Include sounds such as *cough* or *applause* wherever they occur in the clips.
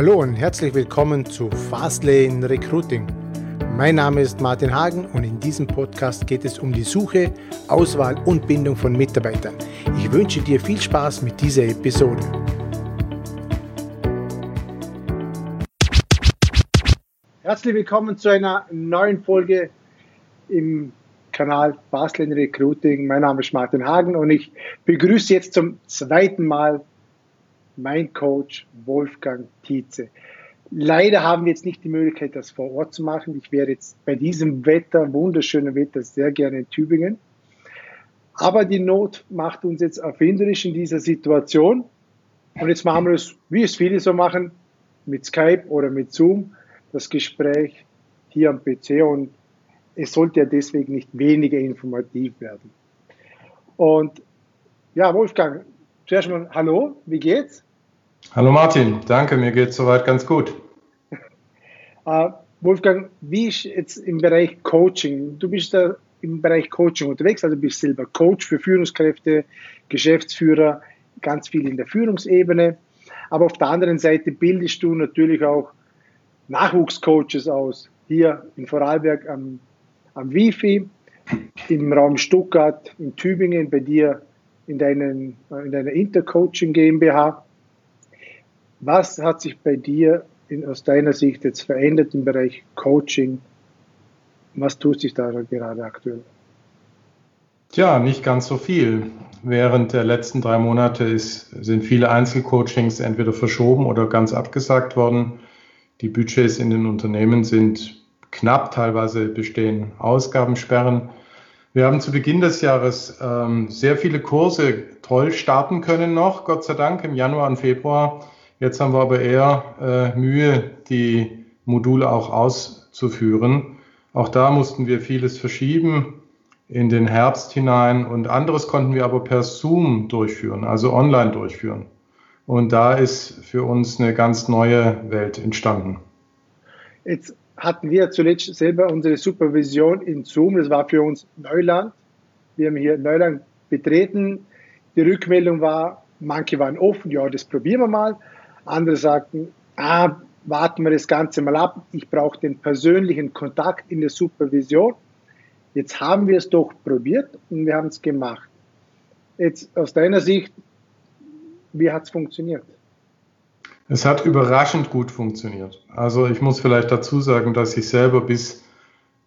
Hallo und herzlich willkommen zu Fastlane Recruiting. Mein Name ist Martin Hagen und in diesem Podcast geht es um die Suche, Auswahl und Bindung von Mitarbeitern. Ich wünsche dir viel Spaß mit dieser Episode. Herzlich willkommen zu einer neuen Folge im Kanal Fastlane Recruiting. Mein Name ist Martin Hagen und ich begrüße jetzt zum zweiten Mal mein Coach Wolfgang Tietze. Leider haben wir jetzt nicht die Möglichkeit, das vor Ort zu machen. Ich wäre jetzt bei diesem Wetter, wunderschönen Wetter, sehr gerne in Tübingen. Aber die Not macht uns jetzt erfinderisch in dieser Situation. Und jetzt machen wir es, wie es viele so machen, mit Skype oder mit Zoom, das Gespräch hier am PC. Und es sollte ja deswegen nicht weniger informativ werden. Und ja, Wolfgang, zuerst mal Hallo, wie geht's? Hallo Martin, danke, mir geht es soweit ganz gut. Uh, Wolfgang, wie ist jetzt im Bereich Coaching? Du bist da im Bereich Coaching unterwegs, also bist selber Coach für Führungskräfte, Geschäftsführer, ganz viel in der Führungsebene. Aber auf der anderen Seite bildest du natürlich auch Nachwuchscoaches aus. Hier in Vorarlberg am, am Wifi, im Raum Stuttgart, in Tübingen, bei dir in, deinen, in deiner Intercoaching GmbH. Was hat sich bei dir in, aus deiner Sicht jetzt verändert im Bereich Coaching? Was tut sich da gerade aktuell? Tja, nicht ganz so viel. Während der letzten drei Monate ist, sind viele Einzelcoachings entweder verschoben oder ganz abgesagt worden. Die Budgets in den Unternehmen sind knapp, teilweise bestehen Ausgabensperren. Wir haben zu Beginn des Jahres ähm, sehr viele Kurse toll starten können noch, Gott sei Dank, im Januar und Februar. Jetzt haben wir aber eher äh, Mühe, die Module auch auszuführen. Auch da mussten wir vieles verschieben in den Herbst hinein und anderes konnten wir aber per Zoom durchführen, also online durchführen. Und da ist für uns eine ganz neue Welt entstanden. Jetzt hatten wir zuletzt selber unsere Supervision in Zoom. Das war für uns Neuland. Wir haben hier Neuland betreten. Die Rückmeldung war, manche waren offen, ja, das probieren wir mal. Andere sagten, ah, warten wir das Ganze mal ab. Ich brauche den persönlichen Kontakt in der Supervision. Jetzt haben wir es doch probiert und wir haben es gemacht. Jetzt aus deiner Sicht, wie hat es funktioniert? Es hat überraschend gut funktioniert. Also ich muss vielleicht dazu sagen, dass ich selber bis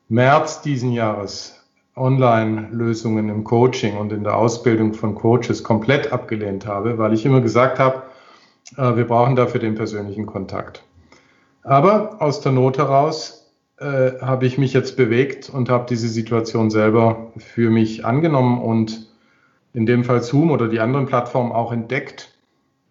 März diesen Jahres Online-Lösungen im Coaching und in der Ausbildung von Coaches komplett abgelehnt habe, weil ich immer gesagt habe, wir brauchen dafür den persönlichen Kontakt. Aber aus der Not heraus äh, habe ich mich jetzt bewegt und habe diese Situation selber für mich angenommen und in dem Fall Zoom oder die anderen Plattformen auch entdeckt.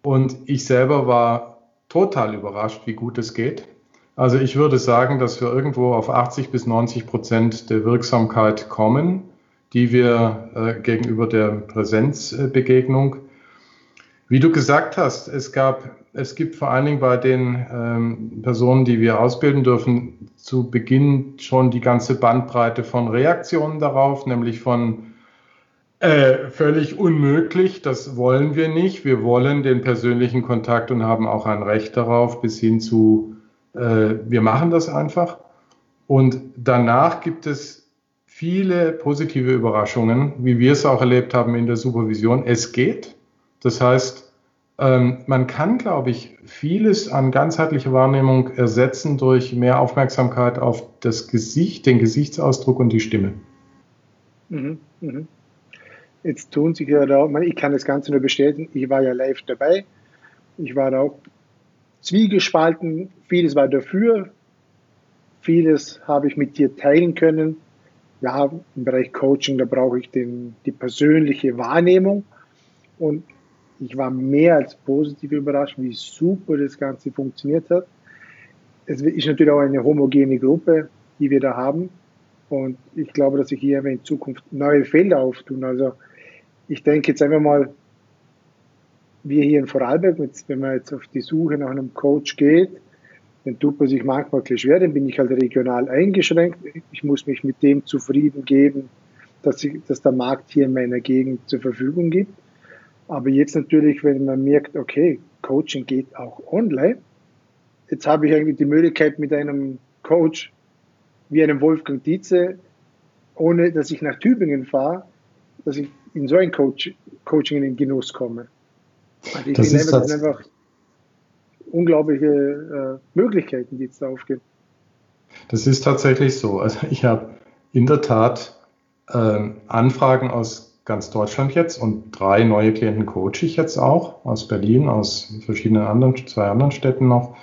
Und ich selber war total überrascht, wie gut es geht. Also ich würde sagen, dass wir irgendwo auf 80 bis 90 Prozent der Wirksamkeit kommen, die wir äh, gegenüber der Präsenzbegegnung wie du gesagt hast, es gab, es gibt vor allen Dingen bei den ähm, Personen, die wir ausbilden dürfen, zu Beginn schon die ganze Bandbreite von Reaktionen darauf, nämlich von äh, völlig unmöglich, das wollen wir nicht. Wir wollen den persönlichen Kontakt und haben auch ein Recht darauf, bis hin zu, äh, wir machen das einfach. Und danach gibt es viele positive Überraschungen, wie wir es auch erlebt haben in der Supervision. Es geht. Das heißt, ähm, man kann, glaube ich, vieles an ganzheitlicher Wahrnehmung ersetzen durch mehr Aufmerksamkeit auf das Gesicht, den Gesichtsausdruck und die Stimme. Mhm, mhm. Jetzt tun sich ja da, ich kann das Ganze nur bestätigen, ich war ja live dabei. Ich war da auch zwiegespalten. Vieles war dafür, vieles habe ich mit dir teilen können. Ja, im Bereich Coaching, da brauche ich den, die persönliche Wahrnehmung. Und ich war mehr als positiv überrascht, wie super das Ganze funktioniert hat. Es ist natürlich auch eine homogene Gruppe, die wir da haben. Und ich glaube, dass sich hier in Zukunft neue Felder auftun. Also ich denke jetzt einfach mal, wir hier in Vorarlberg, wenn man jetzt auf die Suche nach einem Coach geht, dann tut man sich manchmal schwer, dann bin ich halt regional eingeschränkt. Ich muss mich mit dem zufrieden geben, dass, ich, dass der Markt hier in meiner Gegend zur Verfügung gibt. Aber jetzt natürlich, wenn man merkt, okay, Coaching geht auch online, jetzt habe ich eigentlich die Möglichkeit mit einem Coach wie einem Wolfgang Dietze, ohne dass ich nach Tübingen fahre, dass ich in so ein Coach, Coaching in den Genuss komme. Also ich das finde, das sind einfach unglaubliche äh, Möglichkeiten, die jetzt da aufgehen. Das ist tatsächlich so. Also ich habe in der Tat äh, Anfragen aus ganz Deutschland jetzt und drei neue Klienten coache ich jetzt auch aus Berlin, aus verschiedenen anderen, zwei anderen Städten noch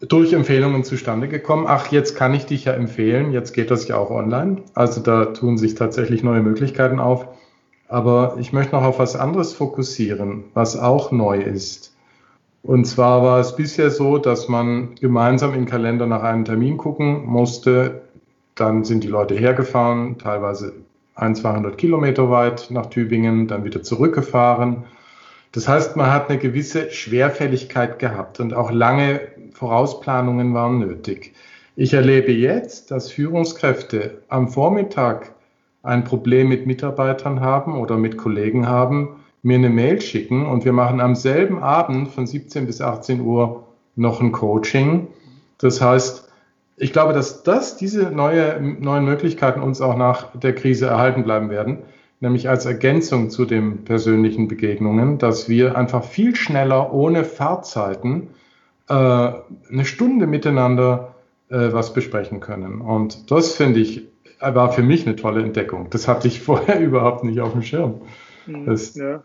durch Empfehlungen zustande gekommen. Ach, jetzt kann ich dich ja empfehlen, jetzt geht das ja auch online. Also da tun sich tatsächlich neue Möglichkeiten auf. Aber ich möchte noch auf was anderes fokussieren, was auch neu ist. Und zwar war es bisher so, dass man gemeinsam im Kalender nach einem Termin gucken musste. Dann sind die Leute hergefahren, teilweise ein, 200 Kilometer weit nach Tübingen, dann wieder zurückgefahren. Das heißt, man hat eine gewisse Schwerfälligkeit gehabt und auch lange Vorausplanungen waren nötig. Ich erlebe jetzt, dass Führungskräfte am Vormittag ein Problem mit Mitarbeitern haben oder mit Kollegen haben, mir eine Mail schicken und wir machen am selben Abend von 17 bis 18 Uhr noch ein Coaching. Das heißt, ich glaube, dass das, diese neue, neuen Möglichkeiten uns auch nach der Krise erhalten bleiben werden, nämlich als Ergänzung zu den persönlichen Begegnungen, dass wir einfach viel schneller ohne Fahrzeiten äh, eine Stunde miteinander äh, was besprechen können. Und das finde ich war für mich eine tolle Entdeckung. Das hatte ich *laughs* vorher überhaupt nicht auf dem Schirm. Mhm, das, ja.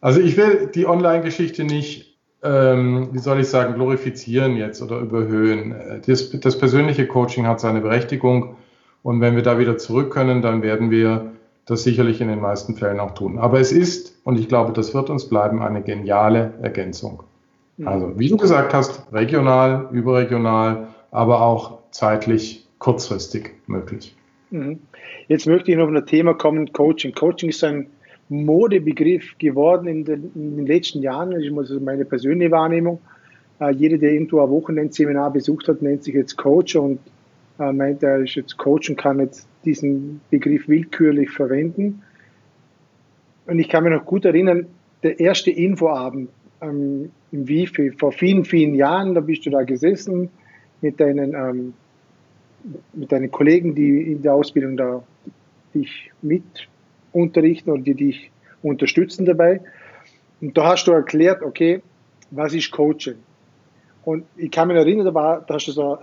Also ich will die Online-Geschichte nicht, ähm, wie soll ich sagen, glorifizieren jetzt oder überhöhen. Das, das persönliche Coaching hat seine Berechtigung und wenn wir da wieder zurück können, dann werden wir das sicherlich in den meisten Fällen auch tun. Aber es ist, und ich glaube, das wird uns bleiben, eine geniale Ergänzung. Mhm. Also, wie du gesagt hast, regional, überregional, aber auch zeitlich kurzfristig möglich. Mhm. Jetzt möchte ich noch auf ein Thema kommen, Coaching. Coaching ist ein Modebegriff geworden in den, in den letzten Jahren. Das ist meine persönliche Wahrnehmung. Äh, jeder, der irgendwo ein Wochenendseminar besucht hat, nennt sich jetzt Coach und äh, meint, er ist jetzt Coach und kann jetzt diesen Begriff willkürlich verwenden. Und ich kann mich noch gut erinnern, der erste Infoabend ähm, im Wifi vor vielen, vielen Jahren, da bist du da gesessen mit deinen, ähm, mit deinen Kollegen, die in der Ausbildung da dich mit unterrichten oder die dich unterstützen dabei. Und da hast du erklärt, okay, was ist Coaching? Und ich kann mich erinnern, da, war, da hast du so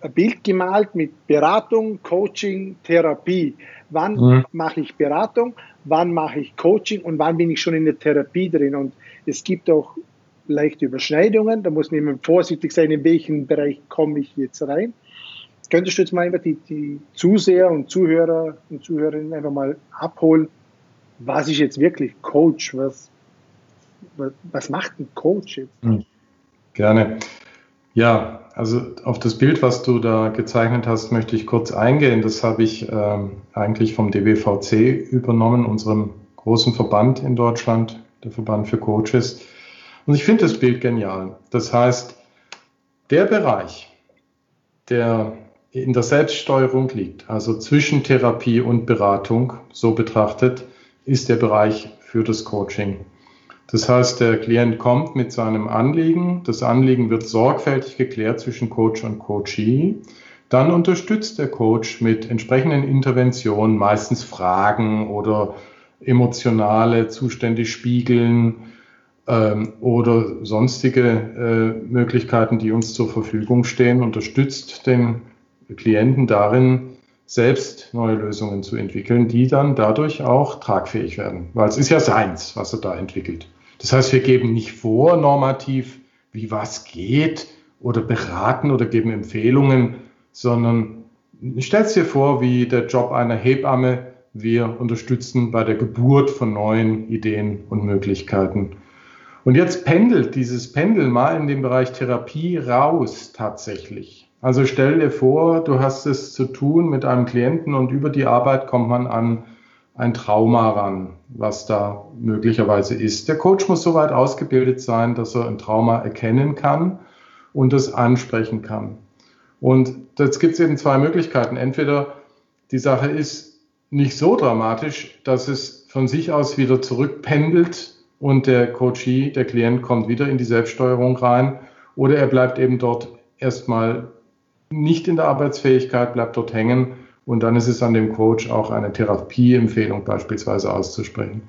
ein Bild gemalt mit Beratung, Coaching, Therapie. Wann mhm. mache ich Beratung, wann mache ich Coaching und wann bin ich schon in der Therapie drin? Und es gibt auch leichte Überschneidungen, da muss man immer vorsichtig sein, in welchen Bereich komme ich jetzt rein. Könntest du jetzt mal einfach die, die Zuseher und Zuhörer und Zuhörerinnen einfach mal abholen, was ist jetzt wirklich Coach? Was, was, macht ein Coach jetzt? Hm. Gerne. Ja, also auf das Bild, was du da gezeichnet hast, möchte ich kurz eingehen. Das habe ich ähm, eigentlich vom DWVC übernommen, unserem großen Verband in Deutschland, der Verband für Coaches. Und ich finde das Bild genial. Das heißt, der Bereich, der in der Selbststeuerung liegt, also zwischen Therapie und Beratung, so betrachtet, ist der Bereich für das Coaching. Das heißt, der Klient kommt mit seinem Anliegen. Das Anliegen wird sorgfältig geklärt zwischen Coach und Coachee. Dann unterstützt der Coach mit entsprechenden Interventionen, meistens Fragen oder emotionale Zustände spiegeln ähm, oder sonstige äh, Möglichkeiten, die uns zur Verfügung stehen, unterstützt den Klienten darin, selbst neue Lösungen zu entwickeln, die dann dadurch auch tragfähig werden. Weil es ist ja seins, was er da entwickelt. Das heißt, wir geben nicht vor normativ, wie was geht oder beraten oder geben Empfehlungen, sondern stellt dir vor, wie der Job einer Hebamme. Wir unterstützen bei der Geburt von neuen Ideen und Möglichkeiten. Und jetzt pendelt dieses Pendel mal in den Bereich Therapie raus tatsächlich. Also stell dir vor, du hast es zu tun mit einem Klienten und über die Arbeit kommt man an ein Trauma ran, was da möglicherweise ist. Der Coach muss soweit ausgebildet sein, dass er ein Trauma erkennen kann und es ansprechen kann. Und jetzt gibt es eben zwei Möglichkeiten. Entweder die Sache ist nicht so dramatisch, dass es von sich aus wieder zurückpendelt und der Coachee, der Klient kommt wieder in die Selbststeuerung rein. oder er bleibt eben dort erstmal nicht in der Arbeitsfähigkeit, bleibt dort hängen und dann ist es an dem Coach auch eine Therapieempfehlung beispielsweise auszusprechen.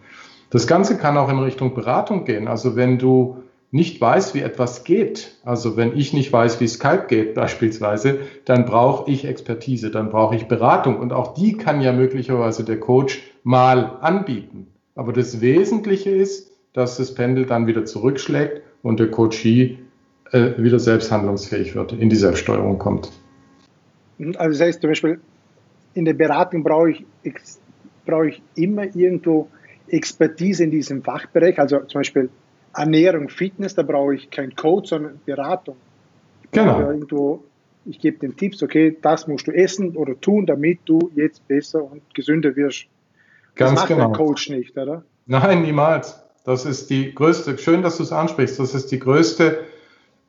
Das Ganze kann auch in Richtung Beratung gehen. Also wenn du nicht weißt, wie etwas geht, also wenn ich nicht weiß, wie Skype geht beispielsweise, dann brauche ich Expertise, dann brauche ich Beratung und auch die kann ja möglicherweise der Coach mal anbieten. Aber das Wesentliche ist, dass das Pendel dann wieder zurückschlägt und der Coachee äh, wieder selbst handlungsfähig wird, in die Selbststeuerung kommt. Also das heißt zum Beispiel, in der Beratung brauche ich, brauche ich immer irgendwo Expertise in diesem Fachbereich, also zum Beispiel Ernährung, Fitness, da brauche ich keinen Coach, sondern Beratung. Ich genau. Irgendwo, ich gebe den Tipps, okay, das musst du essen oder tun, damit du jetzt besser und gesünder wirst. Ganz das macht genau. ein Coach nicht, oder? Nein, niemals. Das ist die größte, schön, dass du es ansprichst, das ist die größte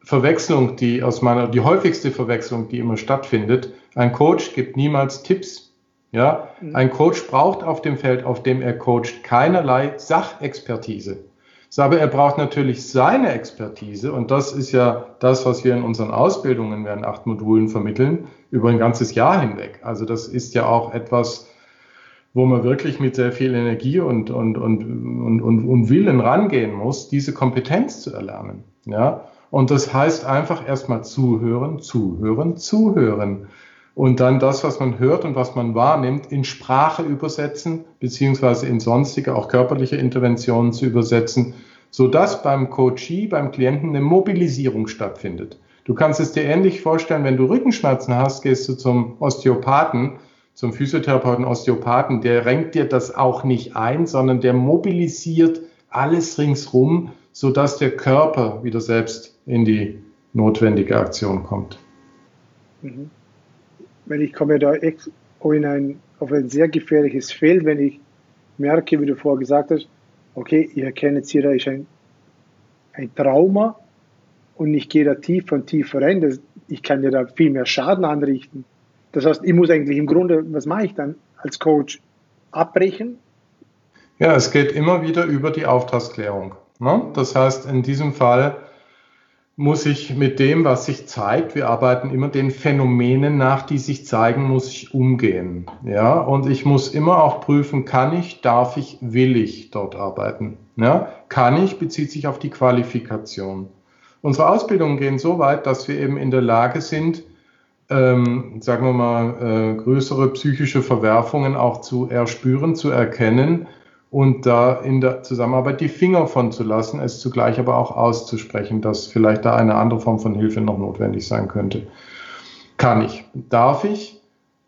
Verwechslung, die aus meiner, die häufigste Verwechslung, die immer stattfindet. Ein Coach gibt niemals Tipps. Ja, mhm. ein Coach braucht auf dem Feld, auf dem er coacht, keinerlei Sachexpertise. Aber er braucht natürlich seine Expertise und das ist ja das, was wir in unseren Ausbildungen während acht Modulen vermitteln, über ein ganzes Jahr hinweg. Also das ist ja auch etwas, wo man wirklich mit sehr viel Energie und, und, und, und, und, und Willen rangehen muss, diese Kompetenz zu erlernen. Ja? Und das heißt einfach erstmal zuhören, zuhören, zuhören. Und dann das, was man hört und was man wahrnimmt, in Sprache übersetzen, beziehungsweise in sonstige, auch körperliche Interventionen zu übersetzen, sodass beim Coachee, beim Klienten eine Mobilisierung stattfindet. Du kannst es dir ähnlich vorstellen, wenn du Rückenschmerzen hast, gehst du zum Osteopathen, zum Physiotherapeuten, Osteopathen, der renkt dir das auch nicht ein, sondern der mobilisiert alles ringsrum, sodass der Körper wieder selbst in die notwendige Aktion kommt. Mhm. Wenn ich komme da in ein, auf ein sehr gefährliches Feld, wenn ich merke, wie du vorher gesagt hast, okay, ich erkenne jetzt hier, da ist ein, ein Trauma und ich gehe da tiefer und tiefer rein, das, ich kann dir da viel mehr Schaden anrichten. Das heißt, ich muss eigentlich im Grunde, was mache ich dann als Coach? Abbrechen? Ja, es geht immer wieder über die Auftragsklärung. Ne? Das heißt, in diesem Fall muss ich mit dem, was sich zeigt, wir arbeiten immer den Phänomenen nach, die sich zeigen, muss ich umgehen. Ja, und ich muss immer auch prüfen, kann ich, darf ich, will ich dort arbeiten? Ja, kann ich, bezieht sich auf die Qualifikation. Unsere Ausbildungen gehen so weit, dass wir eben in der Lage sind, ähm, sagen wir mal, äh, größere psychische Verwerfungen auch zu erspüren, zu erkennen und da in der Zusammenarbeit die Finger von zu lassen, es zugleich aber auch auszusprechen, dass vielleicht da eine andere Form von Hilfe noch notwendig sein könnte. Kann ich? Darf ich?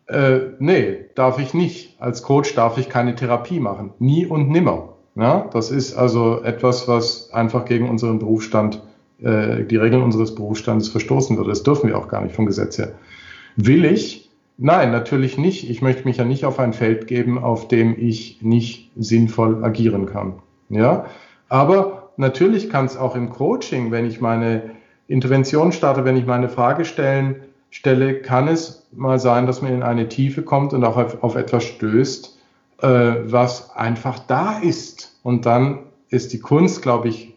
Äh, nee, darf ich nicht. Als Coach darf ich keine Therapie machen. Nie und nimmer. Ja, das ist also etwas, was einfach gegen unseren Berufsstand, äh, die Regeln unseres Berufsstandes verstoßen würde. Das dürfen wir auch gar nicht vom Gesetz her. Will ich? Nein, natürlich nicht. Ich möchte mich ja nicht auf ein Feld geben, auf dem ich nicht sinnvoll agieren kann. Ja, aber natürlich kann es auch im Coaching, wenn ich meine Intervention starte, wenn ich meine Frage stellen, stelle, kann es mal sein, dass man in eine Tiefe kommt und auch auf, auf etwas stößt, äh, was einfach da ist. Und dann ist die Kunst, glaube ich,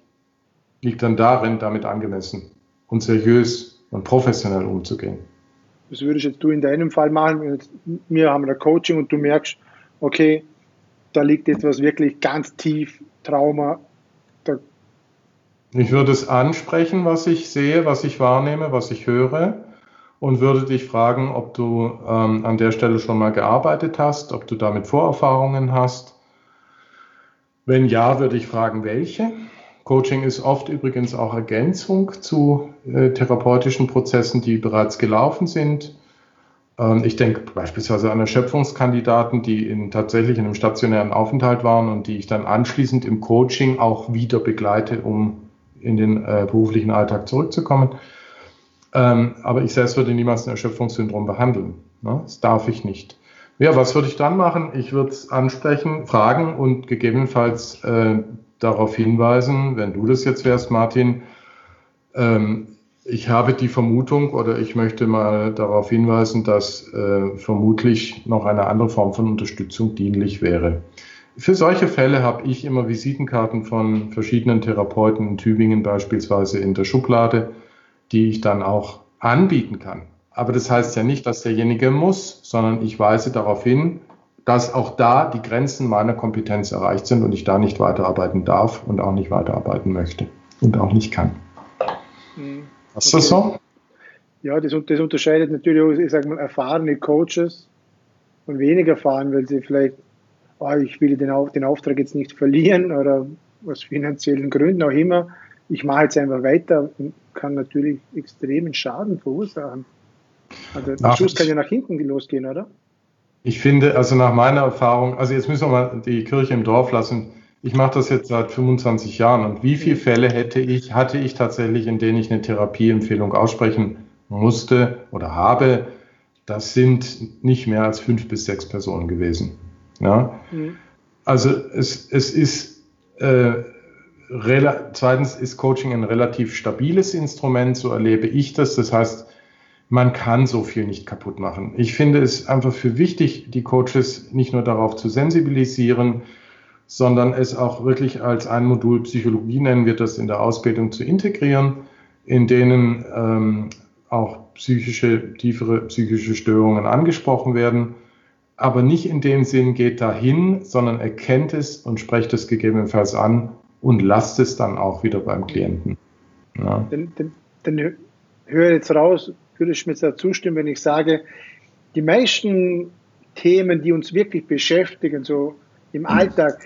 liegt dann darin, damit angemessen und seriös und professionell umzugehen. Das würdest jetzt du in deinem Fall machen. Wir haben ein Coaching und du merkst, okay, da liegt etwas wirklich ganz tief, Trauma. Ich würde es ansprechen, was ich sehe, was ich wahrnehme, was ich höre und würde dich fragen, ob du ähm, an der Stelle schon mal gearbeitet hast, ob du damit Vorerfahrungen hast. Wenn ja, würde ich fragen, welche. Coaching ist oft übrigens auch Ergänzung zu äh, therapeutischen Prozessen, die bereits gelaufen sind. Ähm, ich denke beispielsweise an Erschöpfungskandidaten, die in, tatsächlich in einem stationären Aufenthalt waren und die ich dann anschließend im Coaching auch wieder begleite, um in den äh, beruflichen Alltag zurückzukommen. Ähm, aber ich selbst würde niemals ein Erschöpfungssyndrom behandeln. Ne? Das darf ich nicht. Ja, was würde ich dann machen? Ich würde es ansprechen, fragen und gegebenenfalls äh, darauf hinweisen, wenn du das jetzt wärst, Martin, ähm, ich habe die Vermutung oder ich möchte mal darauf hinweisen, dass äh, vermutlich noch eine andere Form von Unterstützung dienlich wäre. Für solche Fälle habe ich immer Visitenkarten von verschiedenen Therapeuten in Tübingen beispielsweise in der Schublade, die ich dann auch anbieten kann. Aber das heißt ja nicht, dass derjenige muss, sondern ich weise darauf hin, dass auch da die Grenzen meiner Kompetenz erreicht sind und ich da nicht weiterarbeiten darf und auch nicht weiterarbeiten möchte und auch nicht kann. Mhm. Ist das so? Ja, das, das unterscheidet natürlich auch, ich sage mal, erfahrene Coaches und weniger erfahren, weil sie vielleicht, oh, ich will den, den Auftrag jetzt nicht verlieren oder aus finanziellen Gründen auch immer. Ich mache jetzt einfach weiter und kann natürlich extremen Schaden verursachen. Also der Schuss kann ja nach hinten losgehen, oder? Ich finde, also nach meiner Erfahrung, also jetzt müssen wir mal die Kirche im Dorf lassen. Ich mache das jetzt seit 25 Jahren und wie viele Fälle hätte ich, hatte ich tatsächlich, in denen ich eine Therapieempfehlung aussprechen musste oder habe? Das sind nicht mehr als fünf bis sechs Personen gewesen. Ja? Mhm. Also es, es ist äh, zweitens ist Coaching ein relativ stabiles Instrument, so erlebe ich das. Das heißt, man kann so viel nicht kaputt machen. Ich finde es einfach für wichtig, die Coaches nicht nur darauf zu sensibilisieren, sondern es auch wirklich als ein Modul Psychologie nennen wir das in der Ausbildung zu integrieren, in denen ähm, auch psychische, tiefere psychische Störungen angesprochen werden. Aber nicht in dem Sinn geht dahin, sondern erkennt es und sprecht es gegebenenfalls an und lasst es dann auch wieder beim Klienten. Ja. Dann, dann, dann höre jetzt raus, würde ich mir da zustimmen, wenn ich sage, die meisten Themen, die uns wirklich beschäftigen, so im Alltag,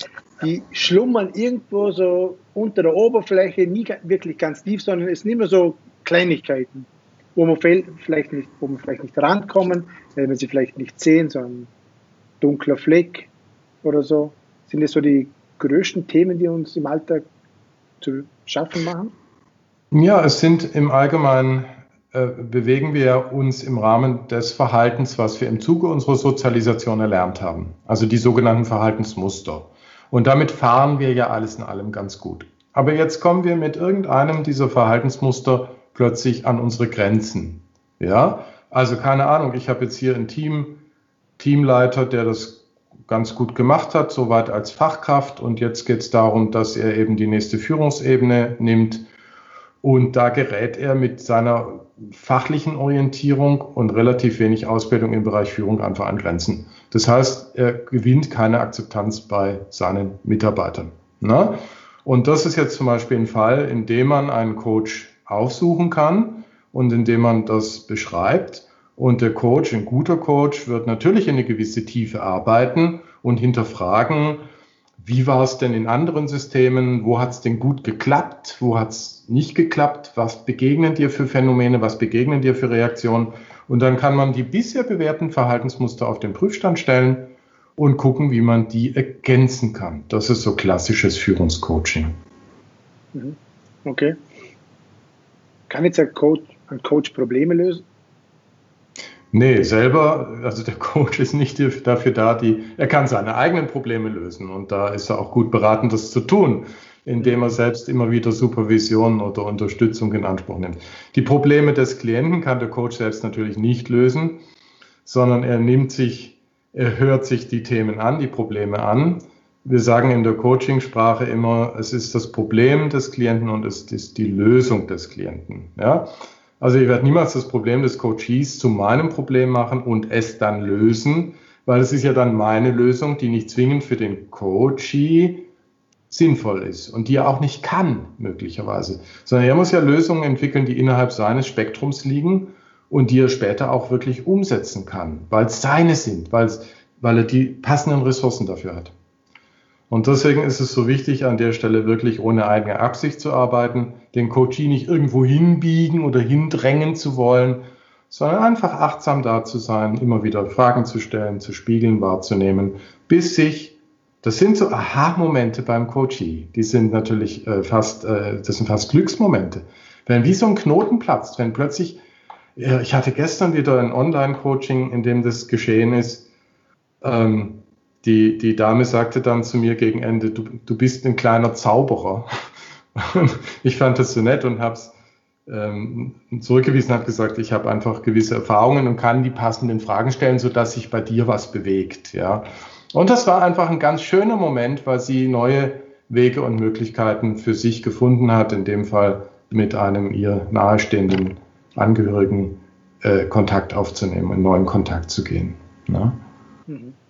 die schlummern irgendwo so unter der Oberfläche, nie wirklich ganz tief, sondern es sind immer so Kleinigkeiten, wo man vielleicht nicht, wo man vielleicht nicht rankommen, weil wir sie vielleicht nicht sehen, so ein dunkler Fleck oder so. Sind das so die größten Themen, die uns im Alltag zu schaffen machen? Ja, es sind im Allgemeinen bewegen wir uns im Rahmen des Verhaltens, was wir im Zuge unserer Sozialisation erlernt haben, also die sogenannten Verhaltensmuster. Und damit fahren wir ja alles in allem ganz gut. Aber jetzt kommen wir mit irgendeinem dieser Verhaltensmuster plötzlich an unsere Grenzen. Ja, also keine Ahnung, ich habe jetzt hier ein Team, Teamleiter, der das ganz gut gemacht hat, soweit als Fachkraft. Und jetzt geht es darum, dass er eben die nächste Führungsebene nimmt. Und da gerät er mit seiner fachlichen Orientierung und relativ wenig Ausbildung im Bereich Führung einfach an Grenzen. Das heißt, er gewinnt keine Akzeptanz bei seinen Mitarbeitern. Ne? Und das ist jetzt zum Beispiel ein Fall, in dem man einen Coach aufsuchen kann und in dem man das beschreibt. Und der Coach, ein guter Coach, wird natürlich in eine gewisse Tiefe arbeiten und hinterfragen, wie war es denn in anderen Systemen? Wo hat es denn gut geklappt? Wo hat es nicht geklappt? Was begegnen dir für Phänomene? Was begegnen dir für Reaktionen? Und dann kann man die bisher bewährten Verhaltensmuster auf den Prüfstand stellen und gucken, wie man die ergänzen kann. Das ist so klassisches Führungscoaching. Mhm. Okay. Kann jetzt ein Coach, ein Coach Probleme lösen? Nee, selber, also der *laughs* Coach ist nicht dafür da, die, er kann seine eigenen Probleme lösen und da ist er auch gut beraten, das zu tun, indem er selbst immer wieder Supervision oder Unterstützung in Anspruch nimmt. Die Probleme des Klienten kann der Coach selbst natürlich nicht lösen, sondern er nimmt sich, er hört sich die Themen an, die Probleme an. Wir sagen in der Coachingsprache immer, es ist das Problem des Klienten und es ist die Lösung des Klienten. Ja? Also ich werde niemals das Problem des Coaches zu meinem Problem machen und es dann lösen, weil es ist ja dann meine Lösung, die nicht zwingend für den Coachee sinnvoll ist und die er auch nicht kann, möglicherweise. Sondern er muss ja Lösungen entwickeln, die innerhalb seines Spektrums liegen und die er später auch wirklich umsetzen kann, weil es seine sind, weil er die passenden Ressourcen dafür hat. Und deswegen ist es so wichtig, an der Stelle wirklich ohne eigene Absicht zu arbeiten, den Coachee nicht irgendwo hinbiegen oder hindrängen zu wollen, sondern einfach achtsam da zu sein, immer wieder Fragen zu stellen, zu spiegeln, wahrzunehmen, bis sich, das sind so Aha-Momente beim Coachee, die sind natürlich äh, fast, äh, das sind fast Glücksmomente. Wenn wie so ein Knoten platzt, wenn plötzlich, äh, ich hatte gestern wieder ein Online-Coaching, in dem das geschehen ist, ähm, die, die Dame sagte dann zu mir gegen Ende, du, du bist ein kleiner Zauberer. ich fand das so nett und habe es ähm, zurückgewiesen, habe gesagt, ich habe einfach gewisse Erfahrungen und kann die passenden Fragen stellen, sodass sich bei dir was bewegt. Ja. Und das war einfach ein ganz schöner Moment, weil sie neue Wege und Möglichkeiten für sich gefunden hat, in dem Fall mit einem ihr nahestehenden Angehörigen äh, Kontakt aufzunehmen, in neuen Kontakt zu gehen. Ne?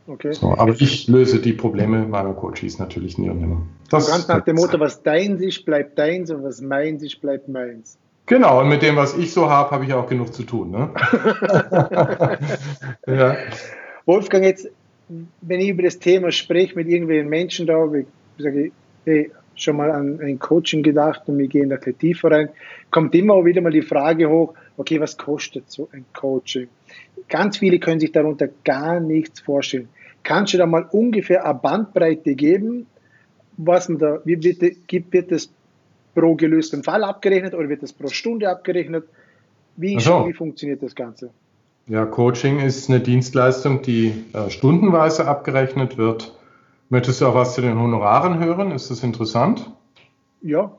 Okay. So, aber ich löse die Probleme meiner Coaches natürlich nie und nimmer. Das ganz nach dem Motto, was dein ist, bleibt deins und was meins ist, bleibt meins. Genau, und mit dem, was ich so habe, habe ich auch genug zu tun. Ne? *laughs* ja. Wolfgang, jetzt, wenn ich über das Thema spreche mit irgendwelchen Menschen da, ich sage, hey, schon mal an ein Coaching gedacht und wir gehen da tiefer rein, kommt immer wieder mal die Frage hoch, okay, was kostet so ein Coaching? Ganz viele können sich darunter gar nichts vorstellen. Kannst du da mal ungefähr eine Bandbreite geben, was man da, wie wird, wird das pro gelösten Fall abgerechnet oder wird das pro Stunde abgerechnet? Wie, so. wie funktioniert das Ganze? Ja, Coaching ist eine Dienstleistung, die äh, stundenweise abgerechnet wird. Möchtest du auch was zu den Honoraren hören? Ist das interessant? Ja,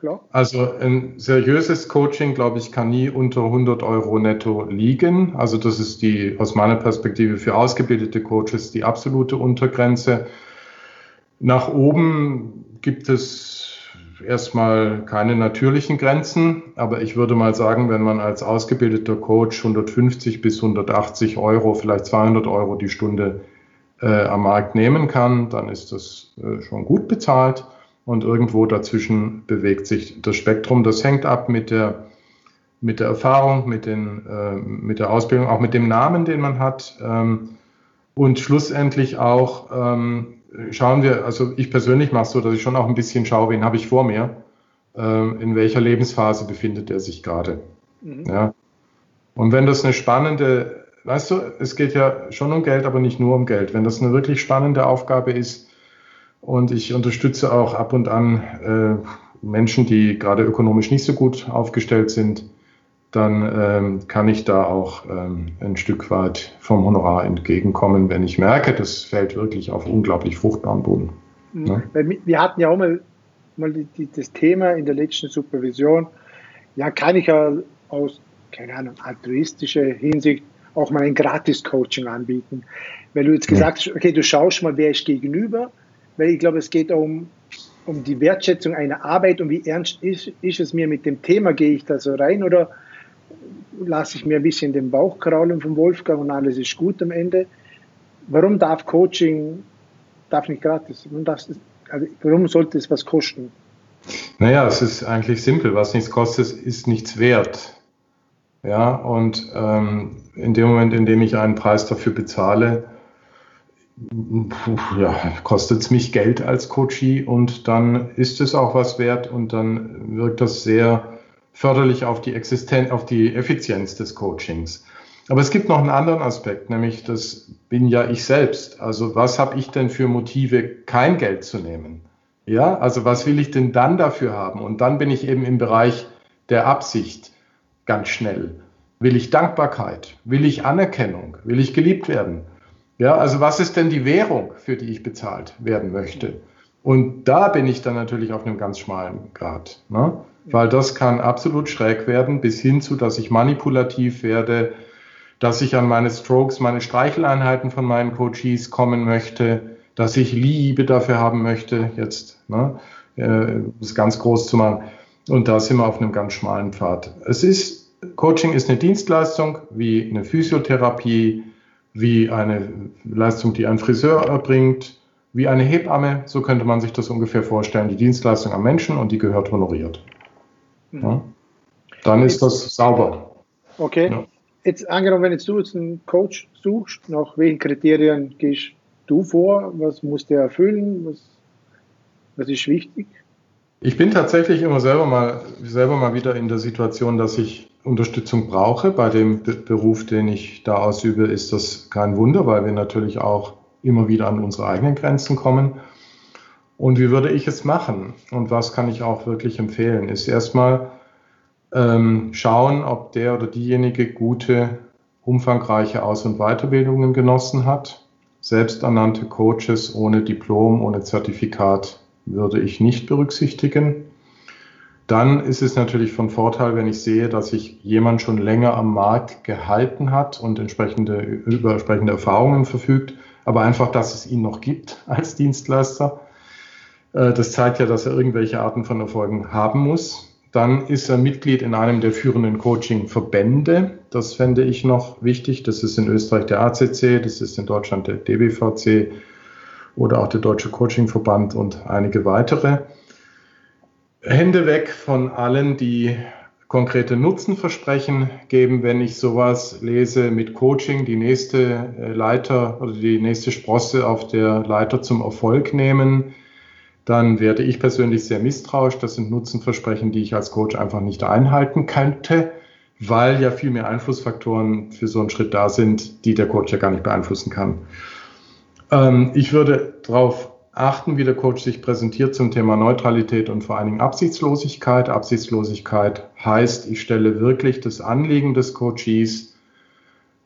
klar. Also ein seriöses Coaching, glaube ich, kann nie unter 100 Euro netto liegen. Also das ist die aus meiner Perspektive für ausgebildete Coaches die absolute Untergrenze. Nach oben gibt es erstmal keine natürlichen Grenzen, aber ich würde mal sagen, wenn man als ausgebildeter Coach 150 bis 180 Euro, vielleicht 200 Euro die Stunde äh, am Markt nehmen kann, dann ist das äh, schon gut bezahlt und irgendwo dazwischen bewegt sich das Spektrum. Das hängt ab mit der, mit der Erfahrung, mit, den, äh, mit der Ausbildung, auch mit dem Namen, den man hat ähm, und schlussendlich auch ähm, schauen wir, also ich persönlich mache es so, dass ich schon auch ein bisschen schaue, wen habe ich vor mir, äh, in welcher Lebensphase befindet er sich gerade. Mhm. Ja. Und wenn das eine spannende, weißt du, es geht ja schon um Geld, aber nicht nur um Geld. Wenn das eine wirklich spannende Aufgabe ist und ich unterstütze auch ab und an äh, Menschen, die gerade ökonomisch nicht so gut aufgestellt sind, dann ähm, kann ich da auch ähm, ein Stück weit vom Honorar entgegenkommen, wenn ich merke, das fällt wirklich auf unglaublich fruchtbaren Boden. Ne? Wir hatten ja auch mal, mal die, die, das Thema in der letzten Supervision, ja, kann ich ja aus, keine Ahnung, altruistischer Hinsicht auch mal ein Gratis-Coaching anbieten. Weil du jetzt gesagt hast, okay, du schaust mal, wer ist gegenüber, weil ich glaube, es geht um, um die Wertschätzung einer Arbeit und wie ernst ist, ist es mir mit dem Thema, gehe ich da so rein oder lasse ich mir ein bisschen den Bauch kraulen vom Wolfgang und alles ist gut am Ende. Warum darf Coaching, darf nicht gratis, warum, das, also warum sollte es was kosten? Naja, es ist eigentlich simpel. Was nichts kostet, ist nichts wert. Ja, und ähm, in dem Moment, in dem ich einen Preis dafür bezahle, ja, kostet es mich Geld als Coachie und dann ist es auch was wert und dann wirkt das sehr förderlich auf die Existenz, auf die Effizienz des Coachings. Aber es gibt noch einen anderen Aspekt, nämlich das bin ja ich selbst. Also was habe ich denn für Motive, kein Geld zu nehmen? Ja, also was will ich denn dann dafür haben? Und dann bin ich eben im Bereich der Absicht ganz schnell. Will ich Dankbarkeit? Will ich Anerkennung? Will ich geliebt werden? Ja, also was ist denn die Währung, für die ich bezahlt werden möchte? Und da bin ich dann natürlich auf einem ganz schmalen Grad. Ne? weil das kann absolut schräg werden, bis hin zu, dass ich manipulativ werde, dass ich an meine Strokes, meine Streicheleinheiten von meinen Coaches kommen möchte, dass ich Liebe dafür haben möchte, jetzt, ne, äh, das ganz groß zu machen. Und da sind wir auf einem ganz schmalen Pfad. Es ist, Coaching ist eine Dienstleistung wie eine Physiotherapie, wie eine Leistung, die ein Friseur erbringt, wie eine Hebamme. So könnte man sich das ungefähr vorstellen. Die Dienstleistung am Menschen und die gehört honoriert. Mhm. Ja? Dann ist das sauber. Okay. Ja. Jetzt angenommen, wenn jetzt du jetzt einen Coach suchst, nach welchen Kriterien gehst du vor? Was muss der erfüllen? Was, was ist wichtig? Ich bin tatsächlich immer selber mal, selber mal wieder in der Situation, dass ich Unterstützung brauche. Bei dem Beruf, den ich da ausübe, ist das kein Wunder, weil wir natürlich auch immer wieder an unsere eigenen Grenzen kommen. Und wie würde ich es machen? Und was kann ich auch wirklich empfehlen? Ist erstmal ähm, schauen, ob der oder diejenige gute, umfangreiche Aus- und Weiterbildungen genossen hat. Selbsternannte Coaches ohne Diplom, ohne Zertifikat würde ich nicht berücksichtigen. Dann ist es natürlich von Vorteil, wenn ich sehe, dass sich jemand schon länger am Markt gehalten hat und entsprechende, über entsprechende Erfahrungen verfügt, aber einfach, dass es ihn noch gibt *laughs* als Dienstleister. Äh, das zeigt ja, dass er irgendwelche Arten von Erfolgen haben muss. Dann ist er Mitglied in einem der führenden Coaching-Verbände. Das fände ich noch wichtig. Das ist in Österreich der ACC, das ist in Deutschland der DBVC oder auch der Deutsche Coaching-Verband und einige weitere. Hände weg von allen, die konkrete Nutzenversprechen geben, wenn ich sowas lese mit Coaching, die nächste äh, Leiter oder die nächste Sprosse auf der Leiter zum Erfolg nehmen, dann werde ich persönlich sehr misstrauisch. Das sind Nutzenversprechen, die ich als Coach einfach nicht einhalten könnte, weil ja viel mehr Einflussfaktoren für so einen Schritt da sind, die der Coach ja gar nicht beeinflussen kann. Ähm, ich würde darauf achten, wie der Coach sich präsentiert zum Thema Neutralität und vor allen Dingen Absichtslosigkeit. Absichtslosigkeit heißt, ich stelle wirklich das Anliegen des Coaches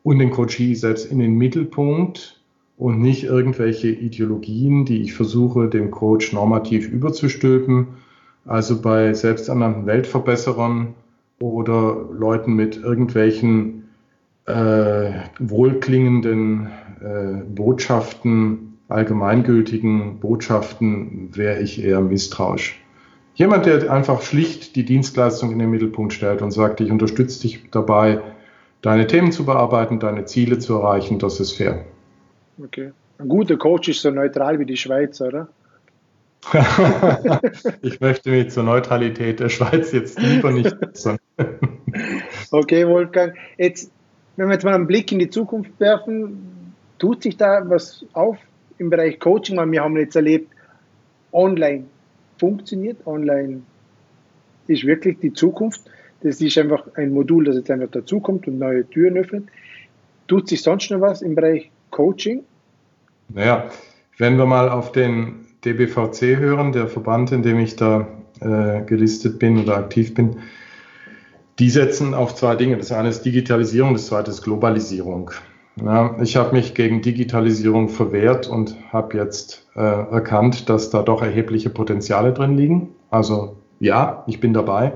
und den Coachee selbst in den Mittelpunkt und nicht irgendwelche Ideologien, die ich versuche, dem Coach normativ überzustülpen. Also bei selbsternannten Weltverbesserern oder Leuten mit irgendwelchen äh, wohlklingenden äh, Botschaften allgemeingültigen Botschaften wäre ich eher misstrauisch. Jemand, der einfach schlicht die Dienstleistung in den Mittelpunkt stellt und sagt, ich unterstütze dich dabei, deine Themen zu bearbeiten, deine Ziele zu erreichen, das ist fair. Okay. Ein guter Coach ist so neutral wie die Schweiz, oder? *laughs* ich möchte mich zur Neutralität der Schweiz jetzt lieber nicht äußern. *laughs* okay, Wolfgang. Jetzt, wenn wir jetzt mal einen Blick in die Zukunft werfen, tut sich da was auf im Bereich Coaching, weil wir haben jetzt erlebt, online funktioniert, online ist wirklich die Zukunft. Das ist einfach ein Modul, das jetzt einfach dazukommt und neue Türen öffnet. Tut sich sonst noch was im Bereich Coaching? Naja, wenn wir mal auf den DBVC hören, der Verband, in dem ich da äh, gelistet bin oder aktiv bin, die setzen auf zwei Dinge. Das eine ist Digitalisierung, das zweite ist Globalisierung. Ja, ich habe mich gegen Digitalisierung verwehrt und habe jetzt äh, erkannt, dass da doch erhebliche Potenziale drin liegen. Also ja, ich bin dabei.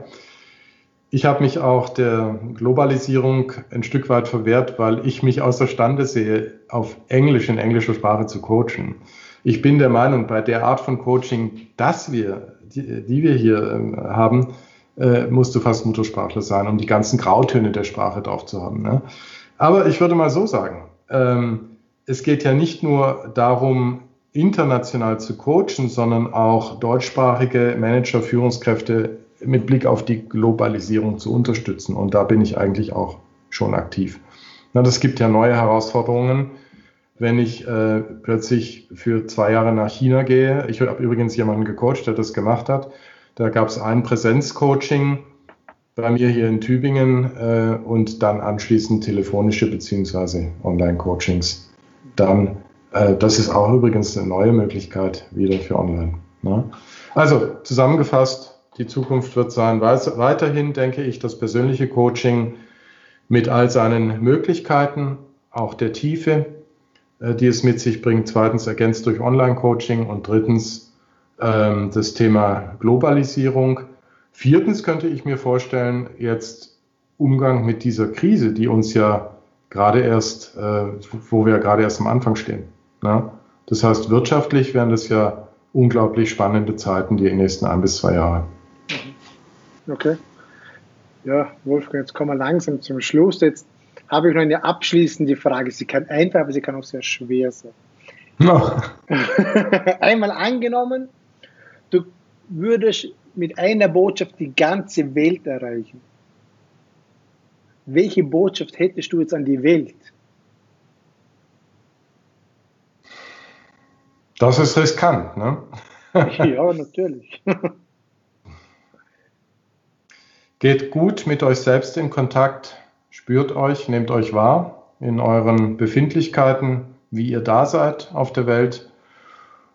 Ich habe mich auch der Globalisierung ein Stück weit verwehrt, weil ich mich außerstande sehe, auf Englisch in englischer Sprache zu coachen. Ich bin der Meinung, bei der Art von Coaching, dass wir, die, die wir hier äh, haben, äh, musst du fast Muttersprachler sein, um die ganzen Grautöne der Sprache drauf zu haben. Ne? Aber ich würde mal so sagen, ähm, es geht ja nicht nur darum, international zu coachen, sondern auch deutschsprachige Manager, Führungskräfte mit Blick auf die Globalisierung zu unterstützen. Und da bin ich eigentlich auch schon aktiv. Na, das gibt ja neue Herausforderungen. Wenn ich äh, plötzlich für zwei Jahre nach China gehe, ich habe übrigens jemanden gecoacht, der das gemacht hat. Da gab es ein Präsenzcoaching bei mir hier in Tübingen äh, und dann anschließend telefonische bzw. Online-Coachings. Dann, äh, das ist auch übrigens eine neue Möglichkeit wieder für Online. Ne? Also zusammengefasst, die Zukunft wird sein, weiterhin denke ich, das persönliche Coaching mit all seinen Möglichkeiten, auch der Tiefe, äh, die es mit sich bringt. Zweitens ergänzt durch Online-Coaching und drittens ähm, das Thema Globalisierung Viertens könnte ich mir vorstellen, jetzt Umgang mit dieser Krise, die uns ja gerade erst, äh, wo wir gerade erst am Anfang stehen. Ne? Das heißt, wirtschaftlich wären das ja unglaublich spannende Zeiten, die nächsten ein bis zwei Jahre. Mhm. Okay. Ja, Wolfgang, jetzt kommen wir langsam zum Schluss. Jetzt habe ich noch eine abschließende Frage. Sie kann einfach, aber sie kann auch sehr schwer sein. No. *laughs* Einmal angenommen, du würdest mit einer Botschaft die ganze Welt erreichen. Welche Botschaft hättest du jetzt an die Welt? Das ist riskant, ne? *laughs* ja, natürlich. *laughs* Geht gut mit euch selbst in Kontakt, spürt euch, nehmt euch wahr in euren Befindlichkeiten, wie ihr da seid auf der Welt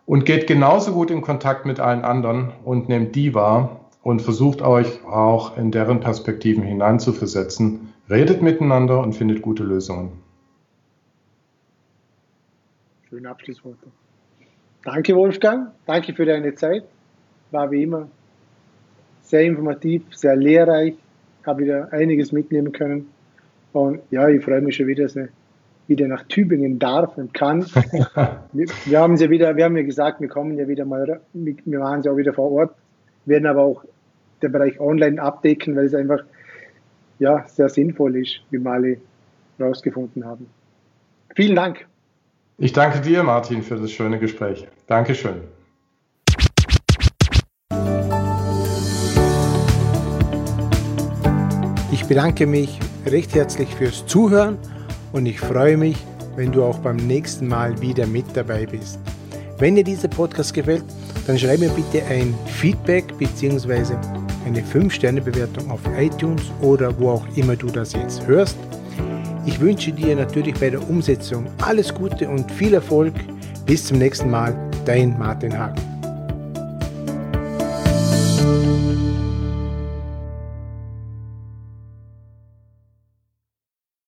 und geht genauso gut in Kontakt mit allen anderen und nehmt die wahr und versucht euch auch in deren Perspektiven hineinzuversetzen. Redet miteinander und findet gute Lösungen. Schöne Abschlussworte. Danke, Wolfgang. Danke für deine Zeit. War wie immer sehr informativ, sehr lehrreich. Habe wieder einiges mitnehmen können. Und ja, ich freue mich schon wieder sehr wieder nach Tübingen darf und kann. *laughs* wir, wir, haben ja wieder, wir haben ja gesagt, wir kommen ja wieder mal, wir waren ja auch wieder vor Ort, werden aber auch der Bereich Online abdecken, weil es einfach ja, sehr sinnvoll ist, wie wir alle herausgefunden haben. Vielen Dank. Ich danke dir, Martin, für das schöne Gespräch. Dankeschön. Ich bedanke mich recht herzlich fürs Zuhören und ich freue mich, wenn du auch beim nächsten Mal wieder mit dabei bist. Wenn dir dieser Podcast gefällt, dann schreib mir bitte ein Feedback bzw. eine 5-Sterne-Bewertung auf iTunes oder wo auch immer du das jetzt hörst. Ich wünsche dir natürlich bei der Umsetzung alles Gute und viel Erfolg. Bis zum nächsten Mal, dein Martin Hagen.